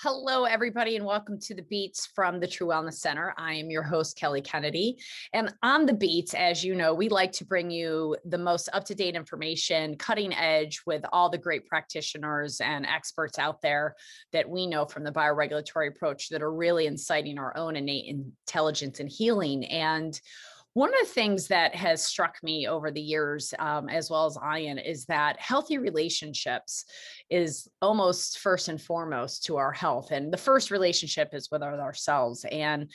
Hello, everybody, and welcome to the Beats from the True Wellness Center. I am your host, Kelly Kennedy. And on the Beats, as you know, we like to bring you the most up to date information, cutting edge with all the great practitioners and experts out there that we know from the bioregulatory approach that are really inciting our own innate intelligence and healing. And one of the things that has struck me over the years, um, as well as Ian, is that healthy relationships is almost first and foremost to our health. And the first relationship is with ourselves. And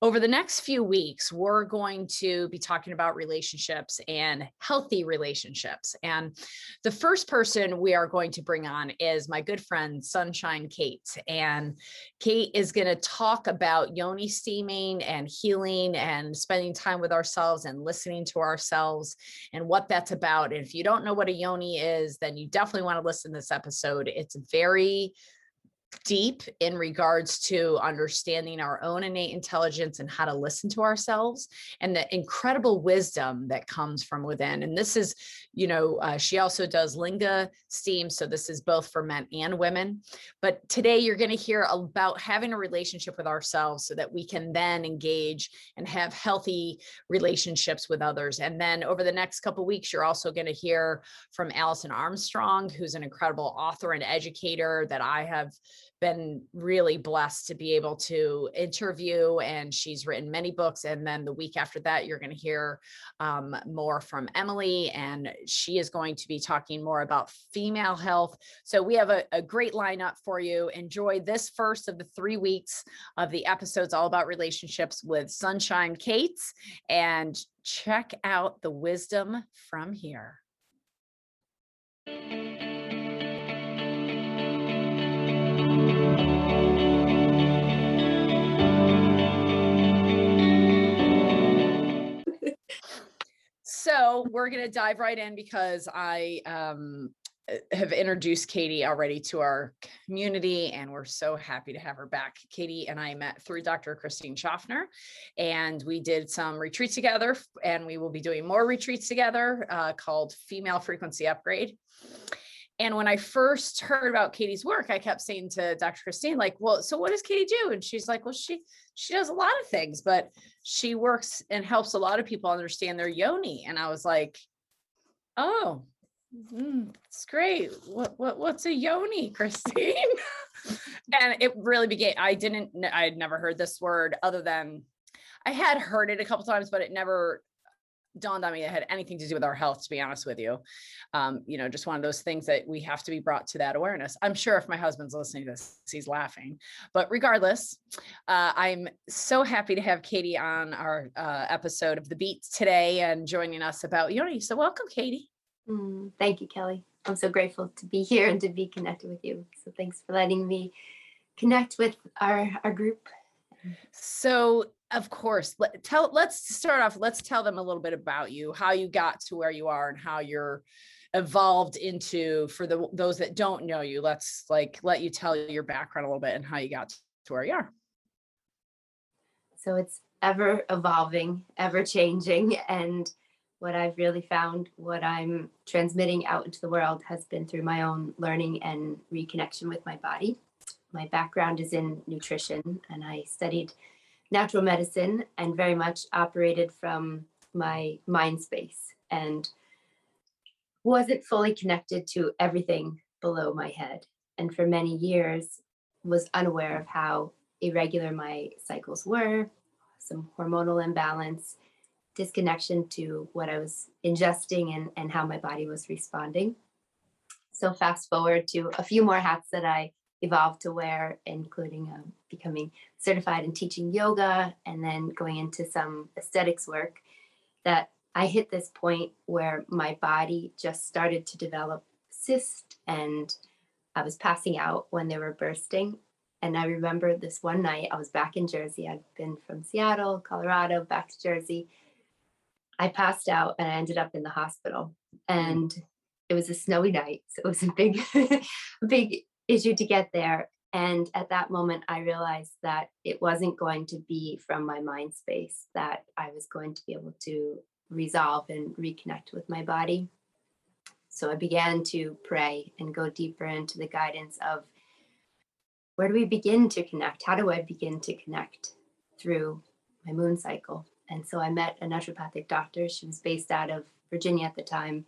over the next few weeks, we're going to be talking about relationships and healthy relationships. And the first person we are going to bring on is my good friend, Sunshine Kate. And Kate is going to talk about yoni steaming and healing and spending time with ourselves and listening to ourselves and what that's about. And if you don't know what a yoni is, then you definitely want to listen to this episode. It's very deep in regards to understanding our own innate intelligence and how to listen to ourselves and the incredible wisdom that comes from within. And this is, you know, uh, she also does Linga steam. So this is both for men and women. But today you're going to hear about having a relationship with ourselves so that we can then engage and have healthy relationships with others. And then over the next couple weeks, you're also going to hear from Alison Armstrong, who's an incredible author and educator that I have been really blessed to be able to interview and she's written many books and then the week after that you're going to hear um, more from emily and she is going to be talking more about female health. So we have a, a great lineup for you. Enjoy this first of the three weeks of the episodes all about relationships with sunshine kates and check out the wisdom from here so we're going to dive right in because I um, eh, have introduced Katie already to our community, and we're so happy to have her back. Katie and I met through Dr. Christine Schaffner, and we did some retreats together, and we will be doing more retreats together uh, called Female Frequency Upgrade. And when I first heard about Katie's work, I kept saying to Dr. Christine, like, well, so what does Katie do? And she's like, well, she she does a lot of things, but she works and helps a lot of people understand their yoni. And I was like, oh, mm, it's great. What what what's a yoni, Christine? and it really began. I didn't. I had never heard this word other than I had heard it a couple times, but it never dawned on me it had anything to do with our health to be honest with you. Um, you know just one of those things that we have to be brought to that awareness. I'm sure if my husband's listening to this he's laughing. But regardless uh, i'm so happy to have katie on our uh, episode of the beats today and joining us about yoni. So welcome katie. Mm, thank you kelly. I'm so grateful to be here and to be connected with you. So thanks for letting me connect with our our group. So of course let, tell let's start off let's tell them a little bit about you how you got to where you are and how you're evolved into for the those that don't know you let's like let you tell your background a little bit and how you got to where you are. So it's ever evolving ever changing and what i've really found what i'm transmitting out into the world has been through my own learning and reconnection with my body. My background is in nutrition and i studied natural medicine and very much operated from my mind space and wasn't fully connected to everything below my head. And for many years was unaware of how irregular my cycles were, some hormonal imbalance, disconnection to what I was ingesting and, and how my body was responding. So fast forward to a few more hats that I evolved to wear, including um, becoming certified in teaching yoga and then going into some aesthetics work, that I hit this point where my body just started to develop cyst and I was passing out when they were bursting. And I remember this one night, I was back in Jersey. I'd been from Seattle, Colorado, back to Jersey. I passed out and I ended up in the hospital. And it was a snowy night. So it was a big, big issue to get there. And at that moment, I realized that it wasn't going to be from my mind space that I was going to be able to resolve and reconnect with my body. So I began to pray and go deeper into the guidance of where do we begin to connect? How do I begin to connect through my moon cycle? And so I met a naturopathic doctor. She was based out of Virginia at the time.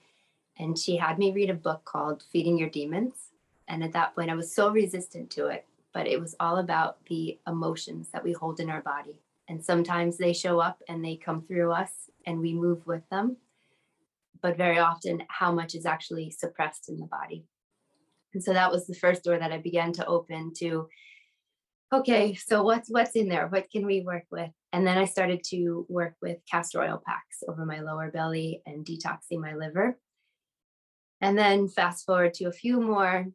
And she had me read a book called Feeding Your Demons. And at that point, I was so resistant to it, but it was all about the emotions that we hold in our body. And sometimes they show up and they come through us and we move with them. But very often, how much is actually suppressed in the body. And so that was the first door that I began to open to okay, so what's what's in there? What can we work with? And then I started to work with castor oil packs over my lower belly and detoxing my liver. And then fast forward to a few more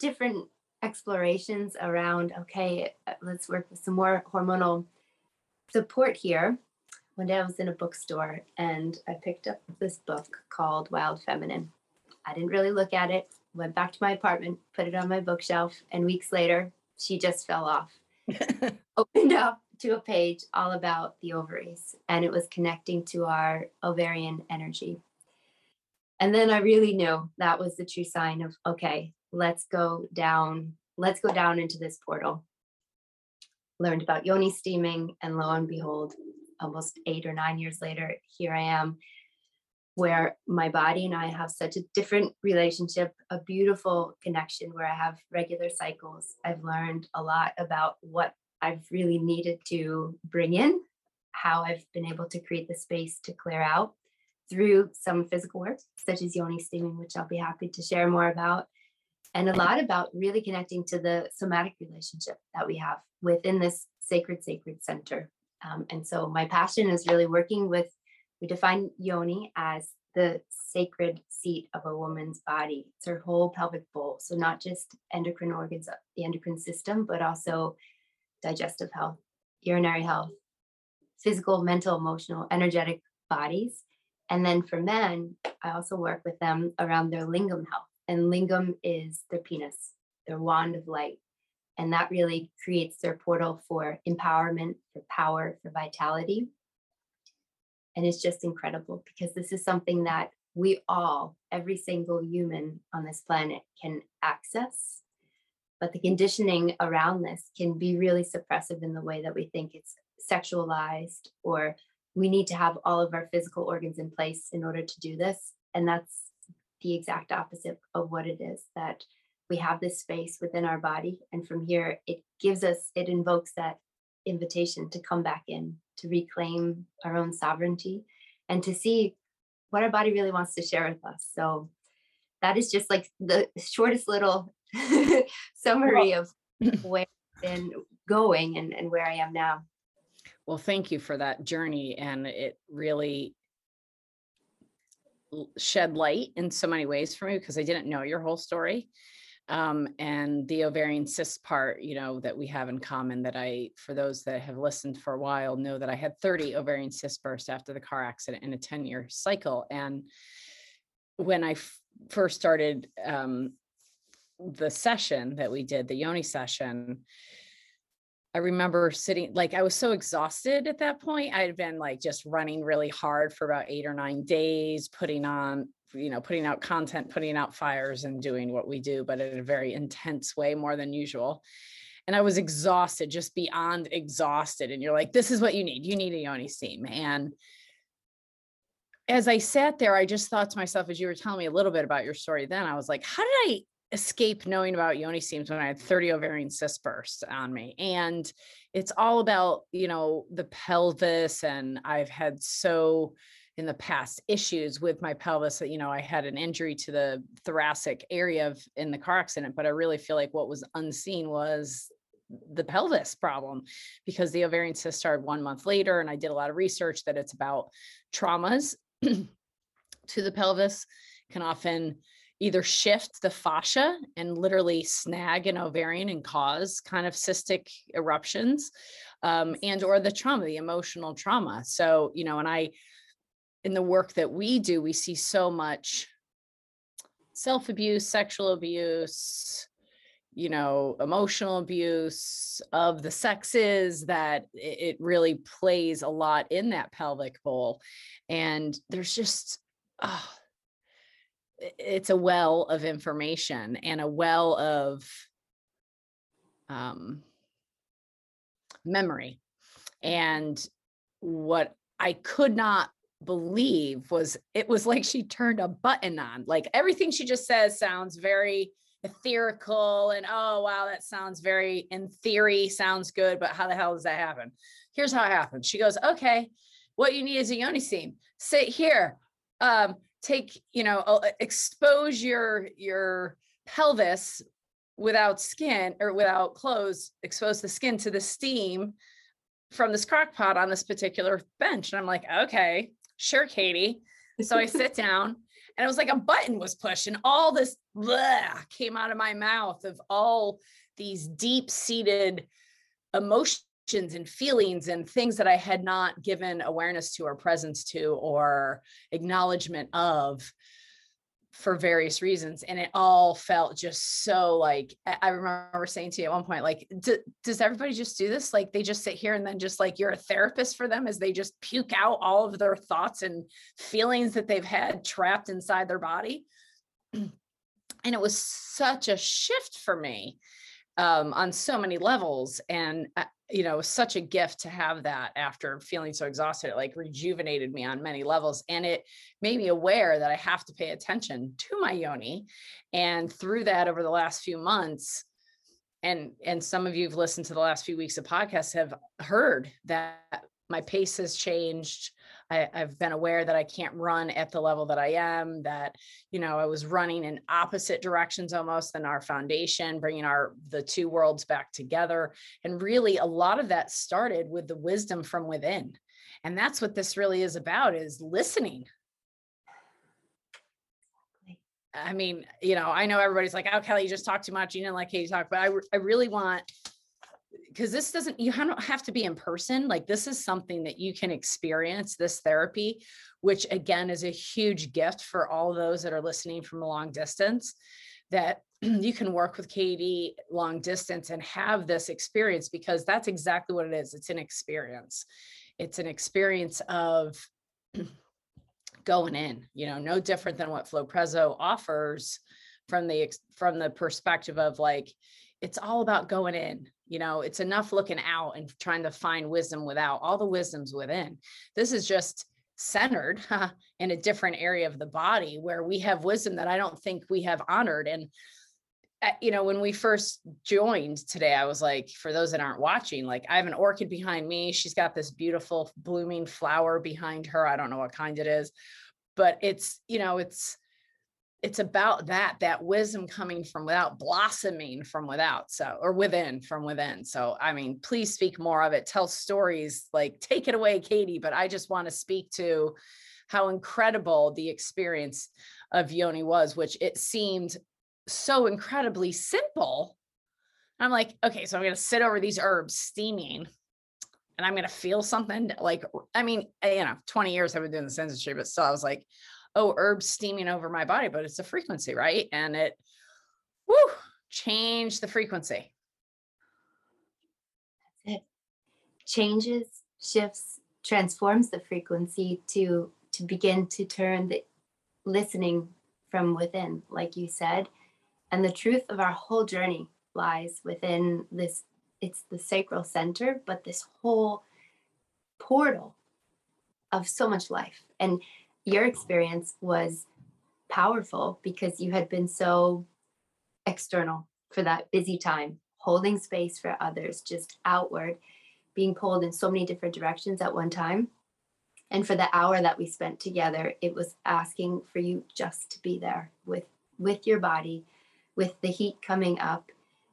different explorations around okay, uh, let's work with some more hormonal support here. One day I was in a bookstore and I picked up this book called Wild Feminine. I didn't really look at it, went back to my apartment, put it on my bookshelf, and weeks later, she just fell off. Opened up to a page all about the ovaries, and it was connecting to our ovarian energy. And then I really knew that was the true sign of okay, let's go down, let's go down into this portal. Learned about yoni steaming, and lo and behold, almost eight or nine years later, here I am where my body and I have such a different relationship, a beautiful connection where I have regular cycles. I've learned a lot about what I've really needed to bring in, how I've been able to create the space to clear out through some physical work, such as yoni steaming, which I'll be happy to share more about, and a lot about really connecting to the somatic relationship that we have within this sacred, sacred center. Um, and so my passion is really working with we define yoni as the sacred seat of a woman's body. It's her whole pelvic bowl. So, not just endocrine organs, uh, the endocrine system, but also digestive health, urinary health, physical, mental, emotional, energetic bodies. And then for men, I also work with them around their lingam health. And lingam is their penis, their wand of light. And that really creates their portal for empowerment, for power, for vitality. And it's just incredible because this is something that we all, every single human on this planet, can access. But the conditioning around this can be really suppressive in the way that we think it's sexualized or we need to have all of our physical organs in place in order to do this. And that's the exact opposite of what it is that we have this space within our body. And from here, it gives us, it invokes that invitation to come back in to reclaim our own sovereignty and to see what our body really wants to share with us. So that is just like the shortest little summary of where I've been going and, and where I am now. Well, thank you for that journey. And it really shed light in so many ways for me because I didn't know your whole story um, and the ovarian cyst part, you know, that we have in common that I, for those that have listened for a while, know that I had 30 ovarian cyst bursts after the car accident in a 10 year cycle. And when I f- first started um, the session that we did, the Yoni session, I remember sitting like I was so exhausted at that point. I had been like just running really hard for about eight or nine days, putting on you know putting out content putting out fires and doing what we do but in a very intense way more than usual and i was exhausted just beyond exhausted and you're like this is what you need you need a yoni steam and as i sat there i just thought to myself as you were telling me a little bit about your story then i was like how did i escape knowing about yoni steams when i had 30 ovarian cyst bursts on me and it's all about you know the pelvis and i've had so in the past issues with my pelvis that you know i had an injury to the thoracic area of in the car accident but i really feel like what was unseen was the pelvis problem because the ovarian cyst started one month later and i did a lot of research that it's about traumas to the pelvis can often either shift the fascia and literally snag an ovarian and cause kind of cystic eruptions um, and or the trauma the emotional trauma so you know and i in the work that we do, we see so much self abuse, sexual abuse, you know, emotional abuse of the sexes that it really plays a lot in that pelvic bowl. And there's just, oh, it's a well of information and a well of um, memory. And what I could not believe was it was like she turned a button on. Like everything she just says sounds very ethereal and oh wow that sounds very in theory sounds good but how the hell does that happen here's how it happens she goes okay what you need is a yoni steam sit here um take you know expose your your pelvis without skin or without clothes expose the skin to the steam from this crock pot on this particular bench. And i'm like okay sure katie. So i sit down and it was like a button was pushed and all this bleh came out of my mouth of all these deep seated emotions and feelings and things that I had not given awareness to or presence to or acknowledgement of for various reasons. And it all felt just so like i remember saying to you at one point like does everybody just do this? Like they just sit here and then just like you're a therapist for them as they just puke out all of their thoughts and feelings that they've had trapped inside their body? And it was such a shift for me um, on so many levels. And uh, you know, such a gift to have that after feeling so exhausted. It like rejuvenated me on many levels. And it made me aware that I have to pay attention to my yoni. And through that, over the last few months, and and some of you have listened to the last few weeks of podcasts have heard that my pace has changed I, have been aware that I can't run at the level that I am, that, you know, I was running in opposite directions almost than our foundation, bringing our, the two worlds back together. And really a lot of that started with the wisdom from within. And that's what this really is about is listening. I mean, you know, I know everybody's like, oh, Kelly, you just talk too much. You didn't like Katie talk, but I, I really want because this doesn't you don't have to be in person like this is something that you can experience this therapy which again is a huge gift for all those that are listening from a long distance that you can work with Katie long distance and have this experience because that's exactly what it is it's an experience. It's an experience of going in you know no different than what flow prezo offers from the from the perspective of like it's all about going in you know it's enough looking out and trying to find wisdom without all the wisdoms within. This is just centered in a different area of the body where we have wisdom that i don't think we have honored. And uh, you know when we first joined today i was like for those that aren't watching like i have an orchid behind me. She's got this beautiful blooming flower behind her. I don't know what kind it is but it's you know it's it's about that that wisdom coming from without blossoming from without so or within from within. So i mean please speak more of it. Tell stories like take it away katie but i just want to speak to how incredible the experience of yoni was which it seemed so incredibly simple. I'm like okay so i'm going to sit over these herbs steaming and i'm going to feel something like i mean eh, you know 20 years i've been doing this industry but still i was like oh, herbs steaming over my body, but it's a frequency, right? And it, whoo, change the frequency. That's it. Changes, shifts, transforms the frequency to to begin to turn the listening from within, like you said. And the truth of our whole journey lies within this, it's the sacral center, but this whole portal of so much life. And your experience was powerful because you had been so external for that busy time, holding space for others, just outward, being pulled in so many different directions at one time. And for the hour that we spent together, it was asking for you just to be there with with your body, with the heat coming up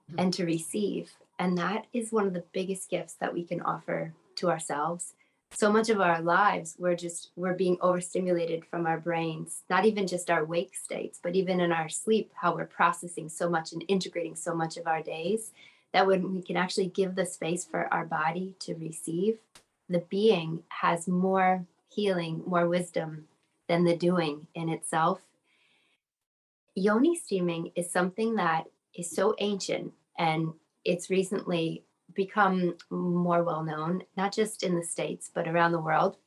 mm-hmm. and to receive. And that is one of the biggest gifts that we can offer to ourselves so much of our lives we're just we're being overstimulated from our brains not even just our wake states but even in our sleep how we're processing so much and integrating so much of our days that when we can actually give the space for our body to receive the being has more healing more wisdom than the doing in itself. Yoni steaming is something that is so ancient and it's recently become more well known, not just in the States, but around the world.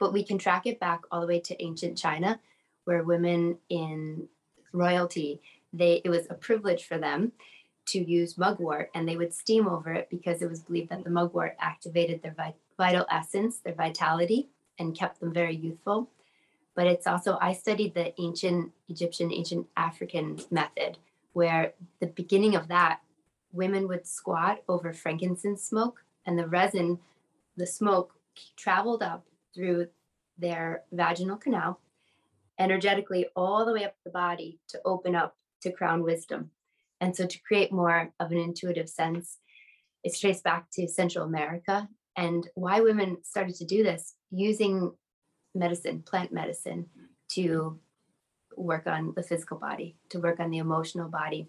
But we can track it back all the way to ancient China, where women in royalty, they it was a privilege for them to use mugwort and they would steam over it because it was believed that the mugwort activated their vi- vital essence, their vitality, and kept them very youthful. But it's also, I studied the ancient Egyptian, ancient African method, where the beginning of that, women would squat over frankincense smoke, and the resin, the smoke traveled up through their vaginal canal energetically all the way up the body to open up to crown wisdom. And so to create more of an intuitive sense, it's traced back to Central America and why women started to do this using medicine, plant medicine, to work on the physical body, to work on the emotional body.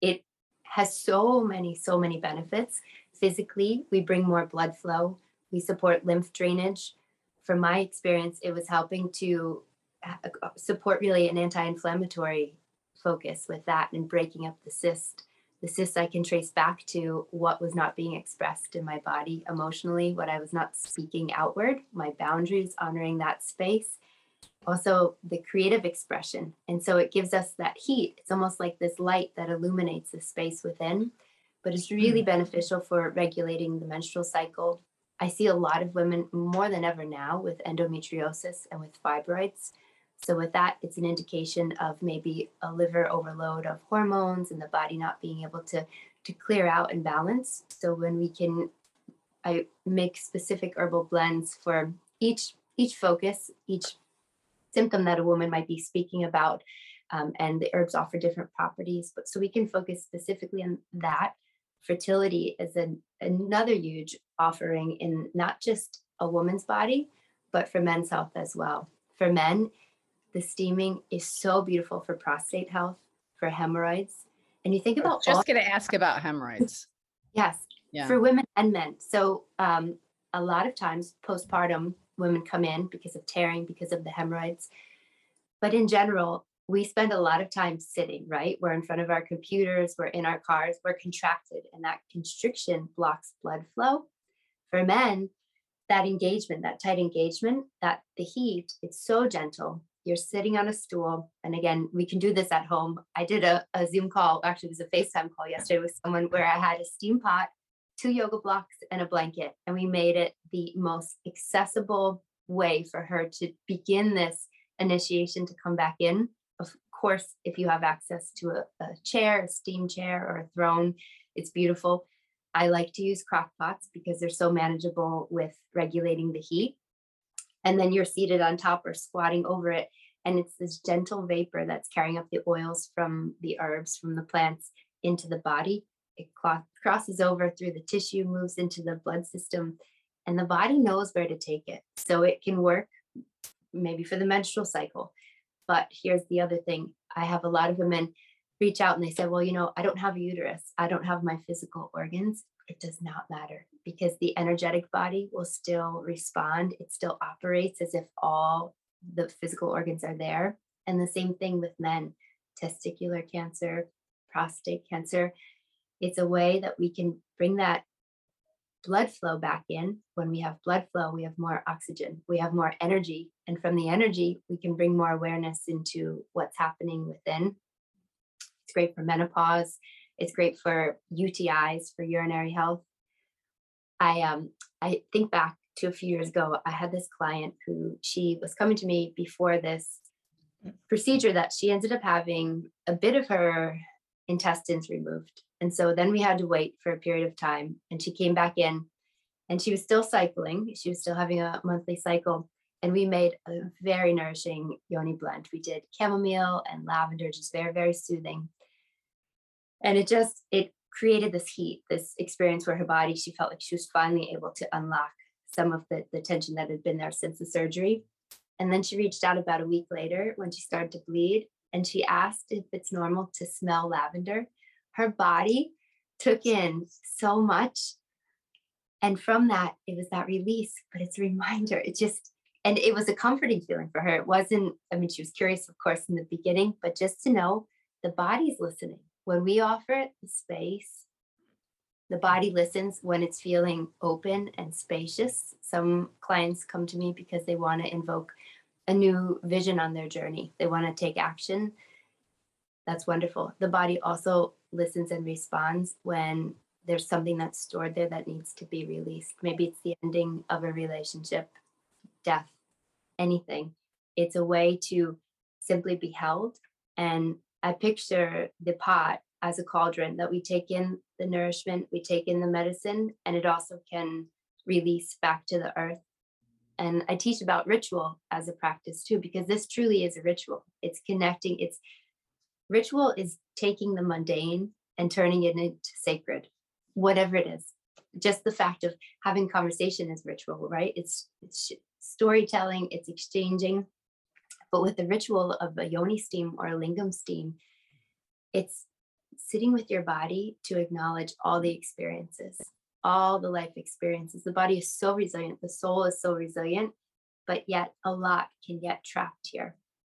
It has so many, so many benefits. Physically, we bring more blood flow, we support lymph drainage. From my experience, it was helping to uh, support really an anti-inflammatory focus with that and breaking up the cyst. The cyst I can trace back to what was not being expressed in my body emotionally, what I was not speaking outward, my boundaries, honoring that space. Also, the creative expression. And so it gives us that heat. It's almost like this light that illuminates the space within, but it's really mm. beneficial for regulating the menstrual cycle. I see a lot of women more than ever now with endometriosis and with fibroids so with that, it's an indication of maybe a liver overload of hormones and the body not being able to to clear out and balance. So when we can, I make specific herbal blends for each each focus, each symptom that a woman might be speaking about, um, and the herbs offer different properties. But so we can focus specifically on that. Fertility is an, another huge offering in not just a woman's body, but for men's health as well. For men, the steaming is so beautiful for prostate health, for hemorrhoids. And you think about just all- going to ask about hemorrhoids. yes, yeah. for women and men. So um, a lot of times postpartum women come in because of tearing, because of the hemorrhoids. But in general, we spend a lot of time sitting, right? We're in front of our computers, we're in our cars, we're contracted, and that constriction blocks blood flow. For men, that engagement, that tight engagement, that the heat, it's so gentle you're sitting on a stool. And again, we can do this at home. I did a, a Zoom call, actually, it was a FaceTime call yesterday with someone where I had a steam pot, two yoga blocks, and a blanket. And we made it the most accessible way for her to begin this initiation to come back in. Of course, if you have access to a, a chair, a steam chair, or a throne, it's beautiful. I like to use crock pots because they're so manageable with regulating the heat and then you're seated on top or squatting over it and it's this gentle vapor that's carrying up the oils from the herbs from the plants into the body it crosses over through the tissue moves into the blood system and the body knows where to take it so it can work maybe for the menstrual cycle but here's the other thing i have a lot of women reach out and they say well you know i don't have a uterus i don't have my physical organs it does not matter because the energetic body will still respond. It still operates as if all the physical organs are there. And the same thing with men testicular cancer, prostate cancer. It's a way that we can bring that blood flow back in. When we have blood flow, we have more oxygen, we have more energy. And from the energy, we can bring more awareness into what's happening within. It's great for menopause. It's great for UTIs, for urinary health. I um I think back to a few years ago, I had this client who she was coming to me before this procedure that she ended up having a bit of her intestines removed. And so then we had to wait for a period of time. And she came back in and she was still cycling. She was still having a monthly cycle. And we made a very nourishing yoni blend. We did chamomile and lavender, just very, very soothing and it just it created this heat this experience where her body she felt like she was finally able to unlock some of the, the tension that had been there since the surgery and then she reached out about a week later when she started to bleed and she asked if it's normal to smell lavender her body took in so much and from that it was that release but it's a reminder it just and it was a comforting feeling for her it wasn't i mean she was curious of course in the beginning but just to know the body's listening when we offer it the space, the body listens when it's feeling open and spacious. Some clients come to me because they want to invoke a new vision on their journey. They want to take action. That's wonderful. The body also listens and responds when there's something that's stored there that needs to be released. Maybe it's the ending of a relationship, death, anything. It's a way to simply be held. And I picture the pot as a cauldron that we take in the nourishment, we take in the medicine, and it also can release back to the earth. And I teach about ritual as a practice too, because this truly is a ritual. It's connecting, it's ritual is taking the mundane and turning it into sacred, whatever it is. Just the fact of having conversation is ritual, right? It's, it's storytelling, it's exchanging. But with the ritual of a yoni steam or a lingam steam, it's sitting with your body to acknowledge all the experiences, all the life experiences. The body is so resilient, the soul is so resilient, but yet a lot can get trapped here,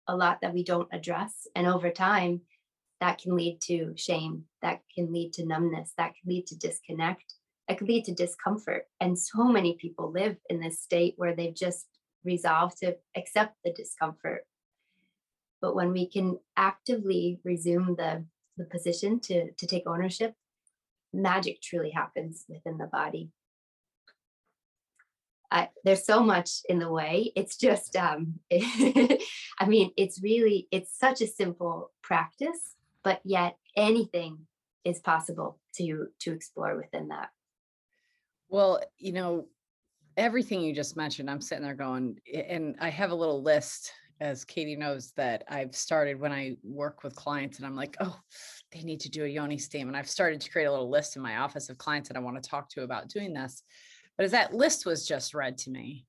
a lot that we don't address. And over time, that can lead to shame, that can lead to numbness, that can lead to disconnect, that could lead to discomfort. And so many people live in this state where they've just resolved to accept the discomfort. But when we can actively resume the, the position to, to take ownership, magic truly happens within the body. I, there's so much in the way. It's just, um, I mean, it's really, it's such a simple practice, but yet anything is possible to to explore within that. Well, you know, everything you just mentioned, I'm sitting there going, and I have a little list, as Katie knows, that I've started when I work with clients, and I'm like, oh, they need to do a yoni steam. And I've started to create a little list in my office of clients that I want to talk to about doing this. But as that list was just read to me,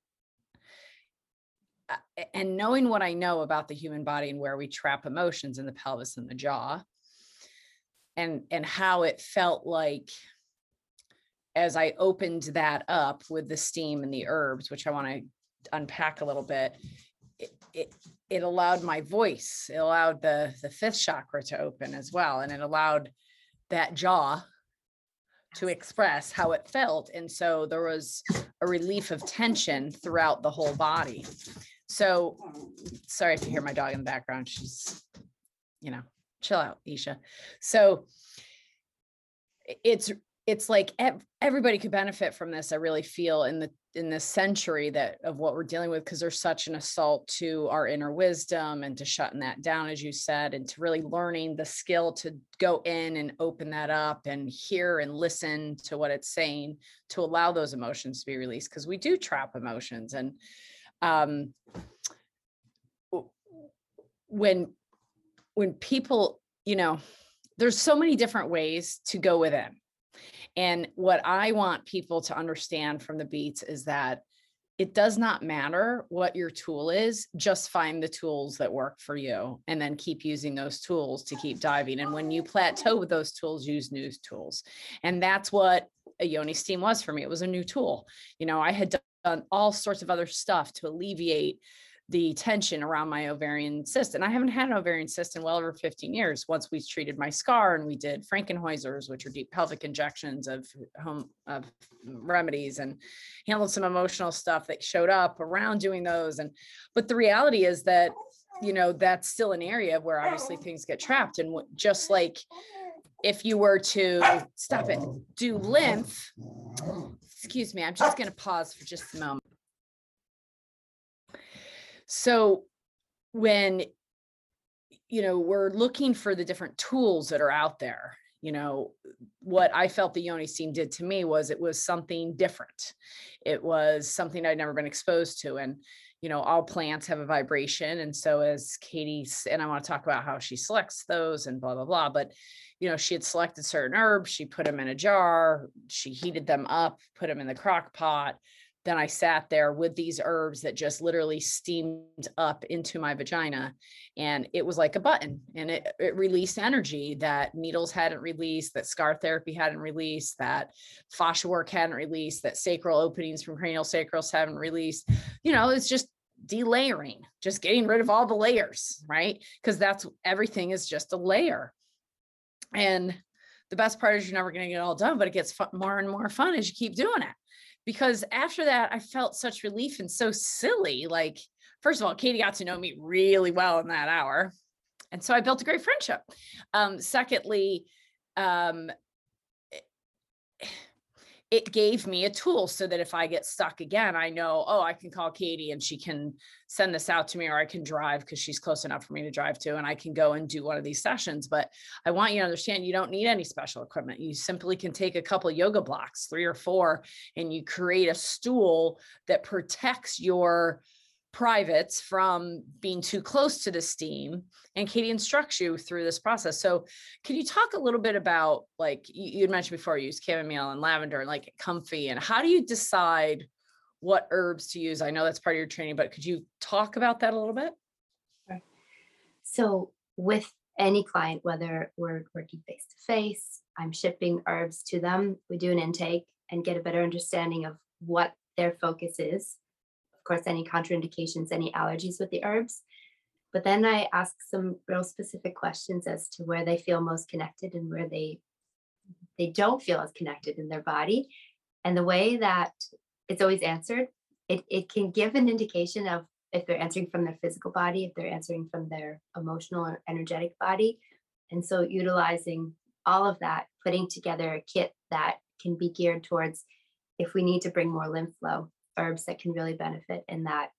and knowing what I know about the human body and where we trap emotions in the pelvis and the jaw, and and how it felt like as I opened that up with the steam and the herbs, which I want to unpack a little bit, it, it, it allowed my voice, it allowed the, the fifth chakra to open as well. And it allowed that jaw to express how it felt. And so there was a relief of tension throughout the whole body. So sorry if you hear my dog in the background. She's, you know, chill out, Isha. So it's it's like everybody could benefit from this i really feel in the in this century that of what we're dealing with because there's such an assault to our inner wisdom and to shutting that down as you said and to really learning the skill to go in and open that up and hear and listen to what it's saying to allow those emotions to be released because we do trap emotions and um when when people you know there's so many different ways to go within and what I want people to understand from the beats is that it does not matter what your tool is, just find the tools that work for you and then keep using those tools to keep diving. And when you plateau with those tools, use new tools. And that's what a Yoni Steam was for me. It was a new tool. You know, I had done all sorts of other stuff to alleviate the tension around my ovarian cyst. And I haven't had an ovarian cyst in well over 15 years. Once we treated my scar and we did Frankenhauser's, which are deep pelvic injections of home of remedies and handled some emotional stuff that showed up around doing those. And but the reality is that, you know, that's still an area where obviously things get trapped. And just like if you were to stop it, do lymph, excuse me, I'm just going to pause for just a moment. So when you know we're looking for the different tools that are out there you know what i felt the yoni steam did to me was it was something different. It was something i'd never been exposed to and you know all plants have a vibration and so as katie and i want to talk about how she selects those and blah blah blah but you know she had selected certain herbs she put them in a jar she heated them up put them in the crock pot then I sat there with these herbs that just literally steamed up into my vagina. And it was like a button and it, it released energy that needles hadn't released, that scar therapy hadn't released, that fascia work hadn't released, that sacral openings from cranial sacrals haven't released. You know, it's just delayering, just getting rid of all the layers, right? Because that's everything is just a layer. And the best part is you're never going to get it all done, but it gets fun, more and more fun as you keep doing it because after that I felt such relief and so silly. Like, first of all, Katie got to know me really well in that hour. And so I built a great friendship. Um, secondly, um, it gave me a tool so that if I get stuck again, I know, oh, I can call Katie and she can send this out to me, or I can drive because she's close enough for me to drive to, and I can go and do one of these sessions. But I want you to understand you don't need any special equipment. You simply can take a couple yoga blocks, three or four, and you create a stool that protects your privates from being too close to the steam and katie instructs you through this process. So can you talk a little bit about like you you mentioned before you use chamomile and lavender and like comfrey and how do you decide what herbs to use? I know that's part of your training but could you talk about that a little bit? So with any client, whether we're working face to face, I'm shipping herbs to them, we do an intake and get a better understanding of what their focus is. Course, any contraindications, any allergies with the herbs. But then I ask some real specific questions as to where they feel most connected and where they they don't feel as connected in their body. And the way that it's always answered, it, it can give an indication of if they're answering from their physical body, if they're answering from their emotional or energetic body. And so utilizing all of that, putting together a kit that can be geared towards if we need to bring more lymph flow, herbs that can really benefit in that.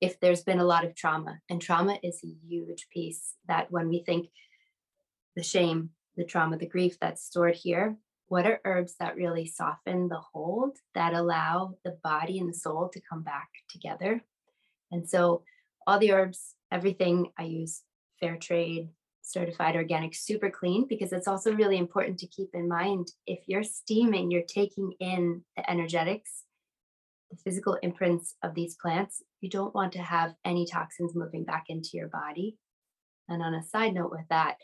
If there's been a lot of trauma, and trauma is a huge piece that when we think the shame, the trauma, the grief that's stored here, what are herbs that really soften the hold that allow the body and the soul to come back together? And so all the herbs, everything I use fair trade, certified organic, super clean, because it's also really important to keep in mind if you're steaming, you're taking in the energetics, physical imprints of these plants. You don't want to have any toxins moving back into your body. And on a side note with that,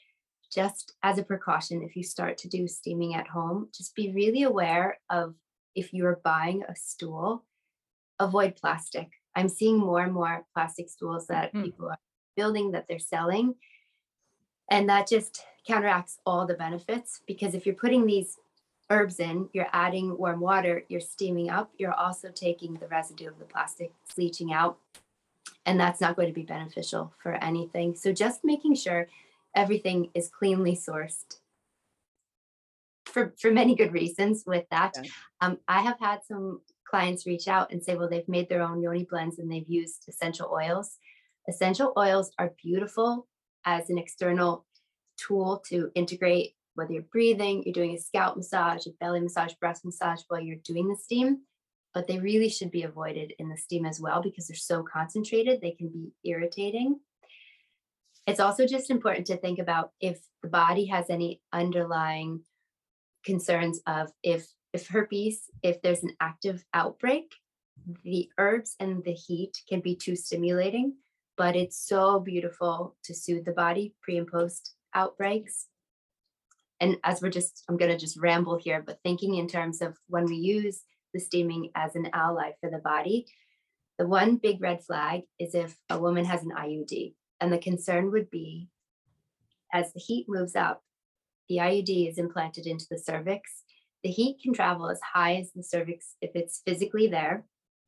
just as a precaution, if you start to do steaming at home, just be really aware of if you're buying a stool, avoid plastic. I'm seeing more and more plastic stools that Mhm. people are building that they're selling. And that just counteracts all the benefits because if you're putting these herbs in, you're adding warm water, you're steaming up, you're also taking the residue of the plastic, it's leaching out. And that's not going to be beneficial for anything. So just making sure everything is cleanly sourced for, for many good reasons with that. Okay. Um, I have had some clients reach out and say, well, they've made their own yoni blends and they've used essential oils. Essential oils are beautiful as an external tool to integrate whether you're breathing, you're doing a scalp massage, a belly massage, breast massage while you're doing the steam, but they really should be avoided in the steam as well because they're so concentrated, they can be irritating. It's also just important to think about if the body has any underlying concerns of if if herpes, if there's an active outbreak, the herbs and the heat can be too stimulating, but it's so beautiful to soothe the body pre and post outbreaks. And as we're just, I'm going to just ramble here, but thinking in terms of when we use the steaming as an ally for the body, the one big red flag is if a woman has an IUD. And the concern would be as the heat moves up, the IUD is implanted into the cervix. The heat can travel as high as the cervix if it's physically there.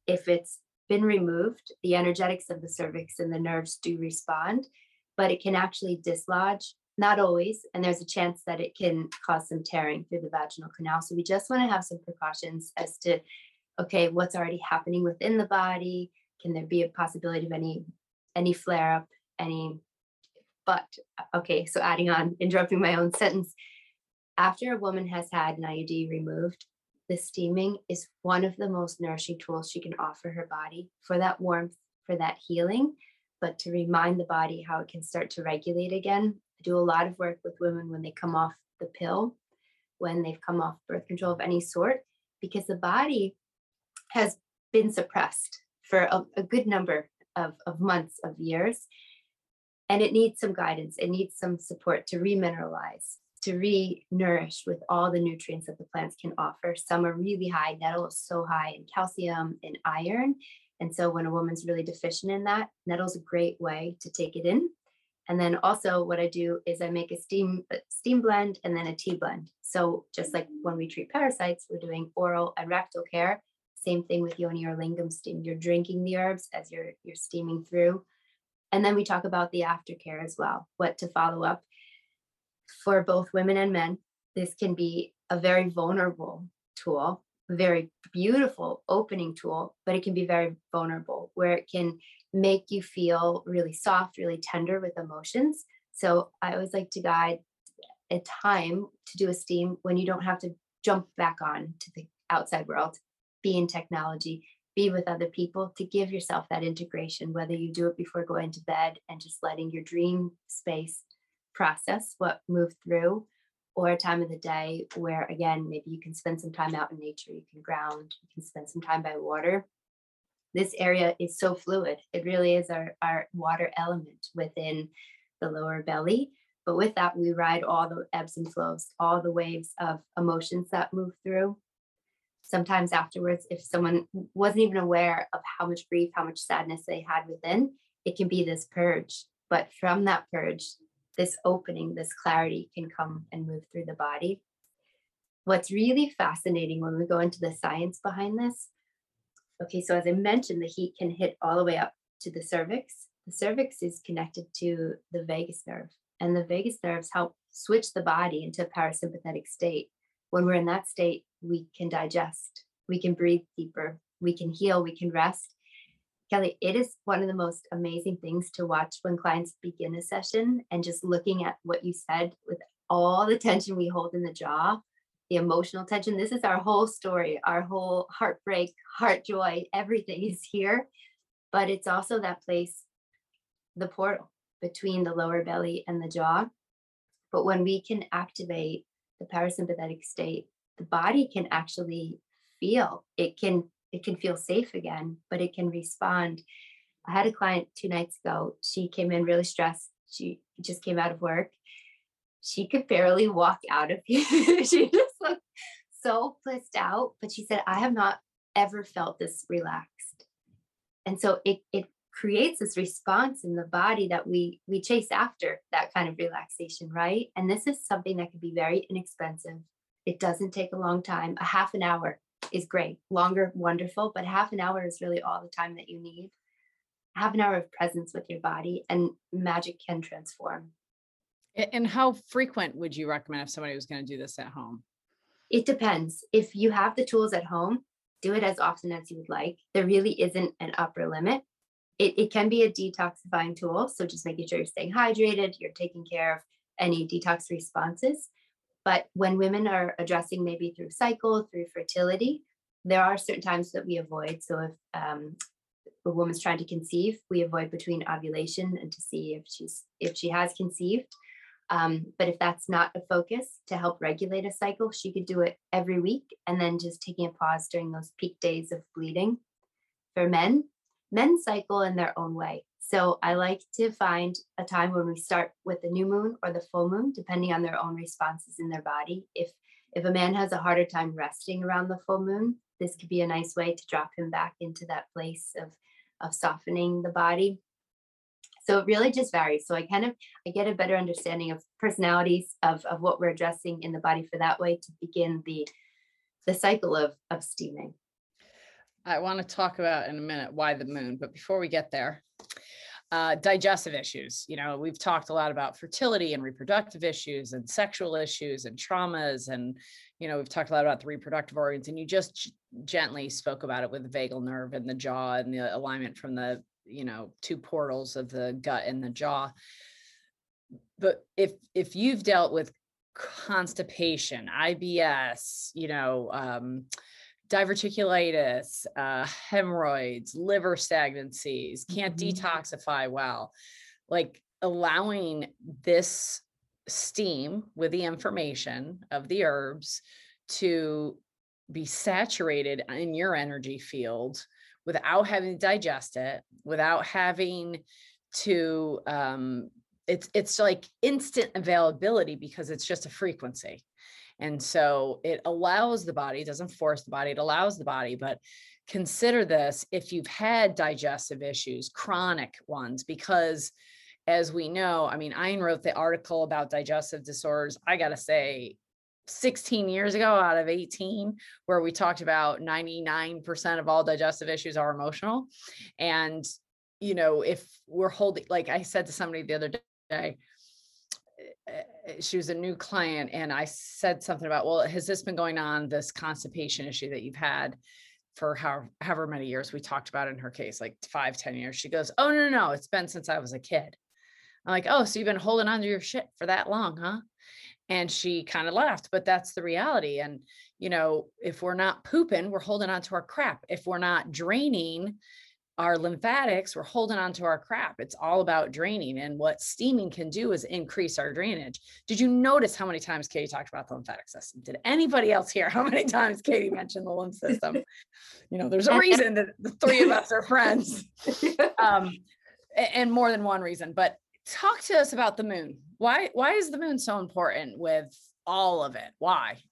If it's been removed, the energetics of the cervix and the nerves do respond, but it can actually dislodge, not always. And there's a chance that it can cause some tearing through the vaginal canal. So we just want to have some precautions as to, okay, what's already happening within the body? Can there be a possibility of any any flare up, any but okay, so adding on, interrupting my own sentence. After a woman has had an IUD removed, the steaming is one of the most nourishing tools she can offer her body for that warmth, for that healing, but to remind the body how it can start to regulate again. I do a lot of work with women when they come off the pill, when they've come off birth control of any sort, because the body has been suppressed for a, a good number of, of months, of years. And it needs some guidance it needs some support to remineralize to re-nourish with all the nutrients that the plants can offer. Some are really high nettle is so high in calcium and iron. And so when a woman's really deficient in that nettle's a great way to take it in and then also what i do is i make a steam steam blend and then a tea blend. So just like when we treat parasites we're doing oral and rectal care. Same thing with yoni or lingam steam. You're drinking the herbs as you're you're steaming through. And then we talk about the aftercare as well, what to follow up. For both women and men. this can be a very vulnerable tool, very beautiful opening tool, but it can be very vulnerable where it can make you feel really soft, really tender with emotions. So I always like to guide a time to do a steam when you don't have to jump back on to the outside world, be in technology, be with other people to give yourself that integration, whether you do it before going to bed and just letting your dream space process what moved through, or a time of the day where, again, maybe you can spend some time out in nature, you can ground, you can spend some time by water. This area is so fluid. It really is our, our water element within the lower belly. But with that, we ride all the ebbs and flows, all the waves of emotions that move through sometimes afterwards, if someone wasn't even aware of how much grief, how much sadness they had within, it can be this purge. But from that purge, this opening, this clarity can come and move through the body. What's really fascinating when we go into the science behind this, okay, so as I mentioned, the heat can hit all the way up to the cervix. The cervix is connected to the vagus nerve, and the vagus nerves help switch the body into a parasympathetic state. When we're in that state, we can digest, we can breathe deeper, we can heal, we can rest. Kelly, it is one of the most amazing things to watch when clients begin a session and just looking at what you said with all the tension we hold in the jaw, the emotional tension. This is our whole story, our whole heartbreak, heart joy, everything is here. But it's also that place, the portal between the lower belly and the jaw. But when we can activate the parasympathetic state, the body can actually feel it can it can feel safe again but it can respond. I had a client two nights ago she came in really stressed she just came out of work. She could barely walk out of here. She just looked so blissed out but she said i have not ever felt this relaxed. And so it it creates this response in the body that we we chase after that kind of relaxation right? And this is something that can be very inexpensive. It doesn't take a long time. A half an hour is great. Longer, wonderful, but half an hour is really all the time that you need. Half an hour of presence with your body, and magic can transform. And how frequent would you recommend if somebody was going to do this at home? It depends. If you have the tools at home, do it as often as you would like. There really isn't an upper limit. It, it can be a detoxifying tool. So just making sure you're staying hydrated, you're taking care of any detox responses. But when women are addressing maybe through cycle, through fertility, there are certain times that we avoid. So if um, a woman's trying to conceive, we avoid between ovulation and to see if she's if she has conceived. Um, but if that's not a focus to help regulate a cycle, she could do it every week and then just taking a pause during those peak days of bleeding. For men, men cycle in their own way. So I like to find a time when we start with the new moon or the full moon, depending on their own responses in their body. If if a man has a harder time resting around the full moon, this could be a nice way to drop him back into that place of of softening the body. So it really just varies. So I kind of I get a better understanding of personalities of, of what we're addressing in the body for that way to begin the the cycle of of steaming. I want to talk about in a minute why the moon, but before we get there, uh, digestive issues. You know, we've talked a lot about fertility and reproductive issues and sexual issues and traumas. And, you know, we've talked a lot about the reproductive organs and you just g- gently spoke about it with the vagal nerve and the jaw and the alignment from the, you know, two portals of the gut and the jaw. But if, if you've dealt with constipation, IBS, you know, um, diverticulitis, uh, hemorrhoids, liver stagnancies, can't mm-hmm. detoxify well. Like allowing this steam with the information of the herbs to be saturated in your energy field without having to digest it, without having to um, it's it's like instant availability because it's just a frequency and so it allows the body, doesn't force the body, it allows the body, but consider this if you've had digestive issues, chronic ones, because as we know, I mean, Ian wrote the article about digestive disorders. I got to say, 16 years ago out of 18, where we talked about 99% of all digestive issues are emotional. And, you know, if we're holding, like I said to somebody the other day, Eh, she was a new client and I said something about, well, has this been going on, this constipation issue that you've had for how, however many years we talked about in her case, like five, ten years. She goes, oh, no, no, no, it's been since I was a kid. I'm like, oh, so you've been holding on to your shit for that long, huh? And she kind of laughed, but that's the reality. And, you know, if we're not pooping, we're holding on to our crap. If we're not draining, our lymphatics, we're holding on to our crap. It's all about draining. And what steaming can do is increase our drainage. Did you notice how many times Katie talked about the lymphatic system? Did anybody else hear how many times Katie mentioned the lymph system? You know, there's a reason that the three of us are friends. Um, and more than one reason. But talk to us about the moon. Why why is the moon so important with all of it? Why?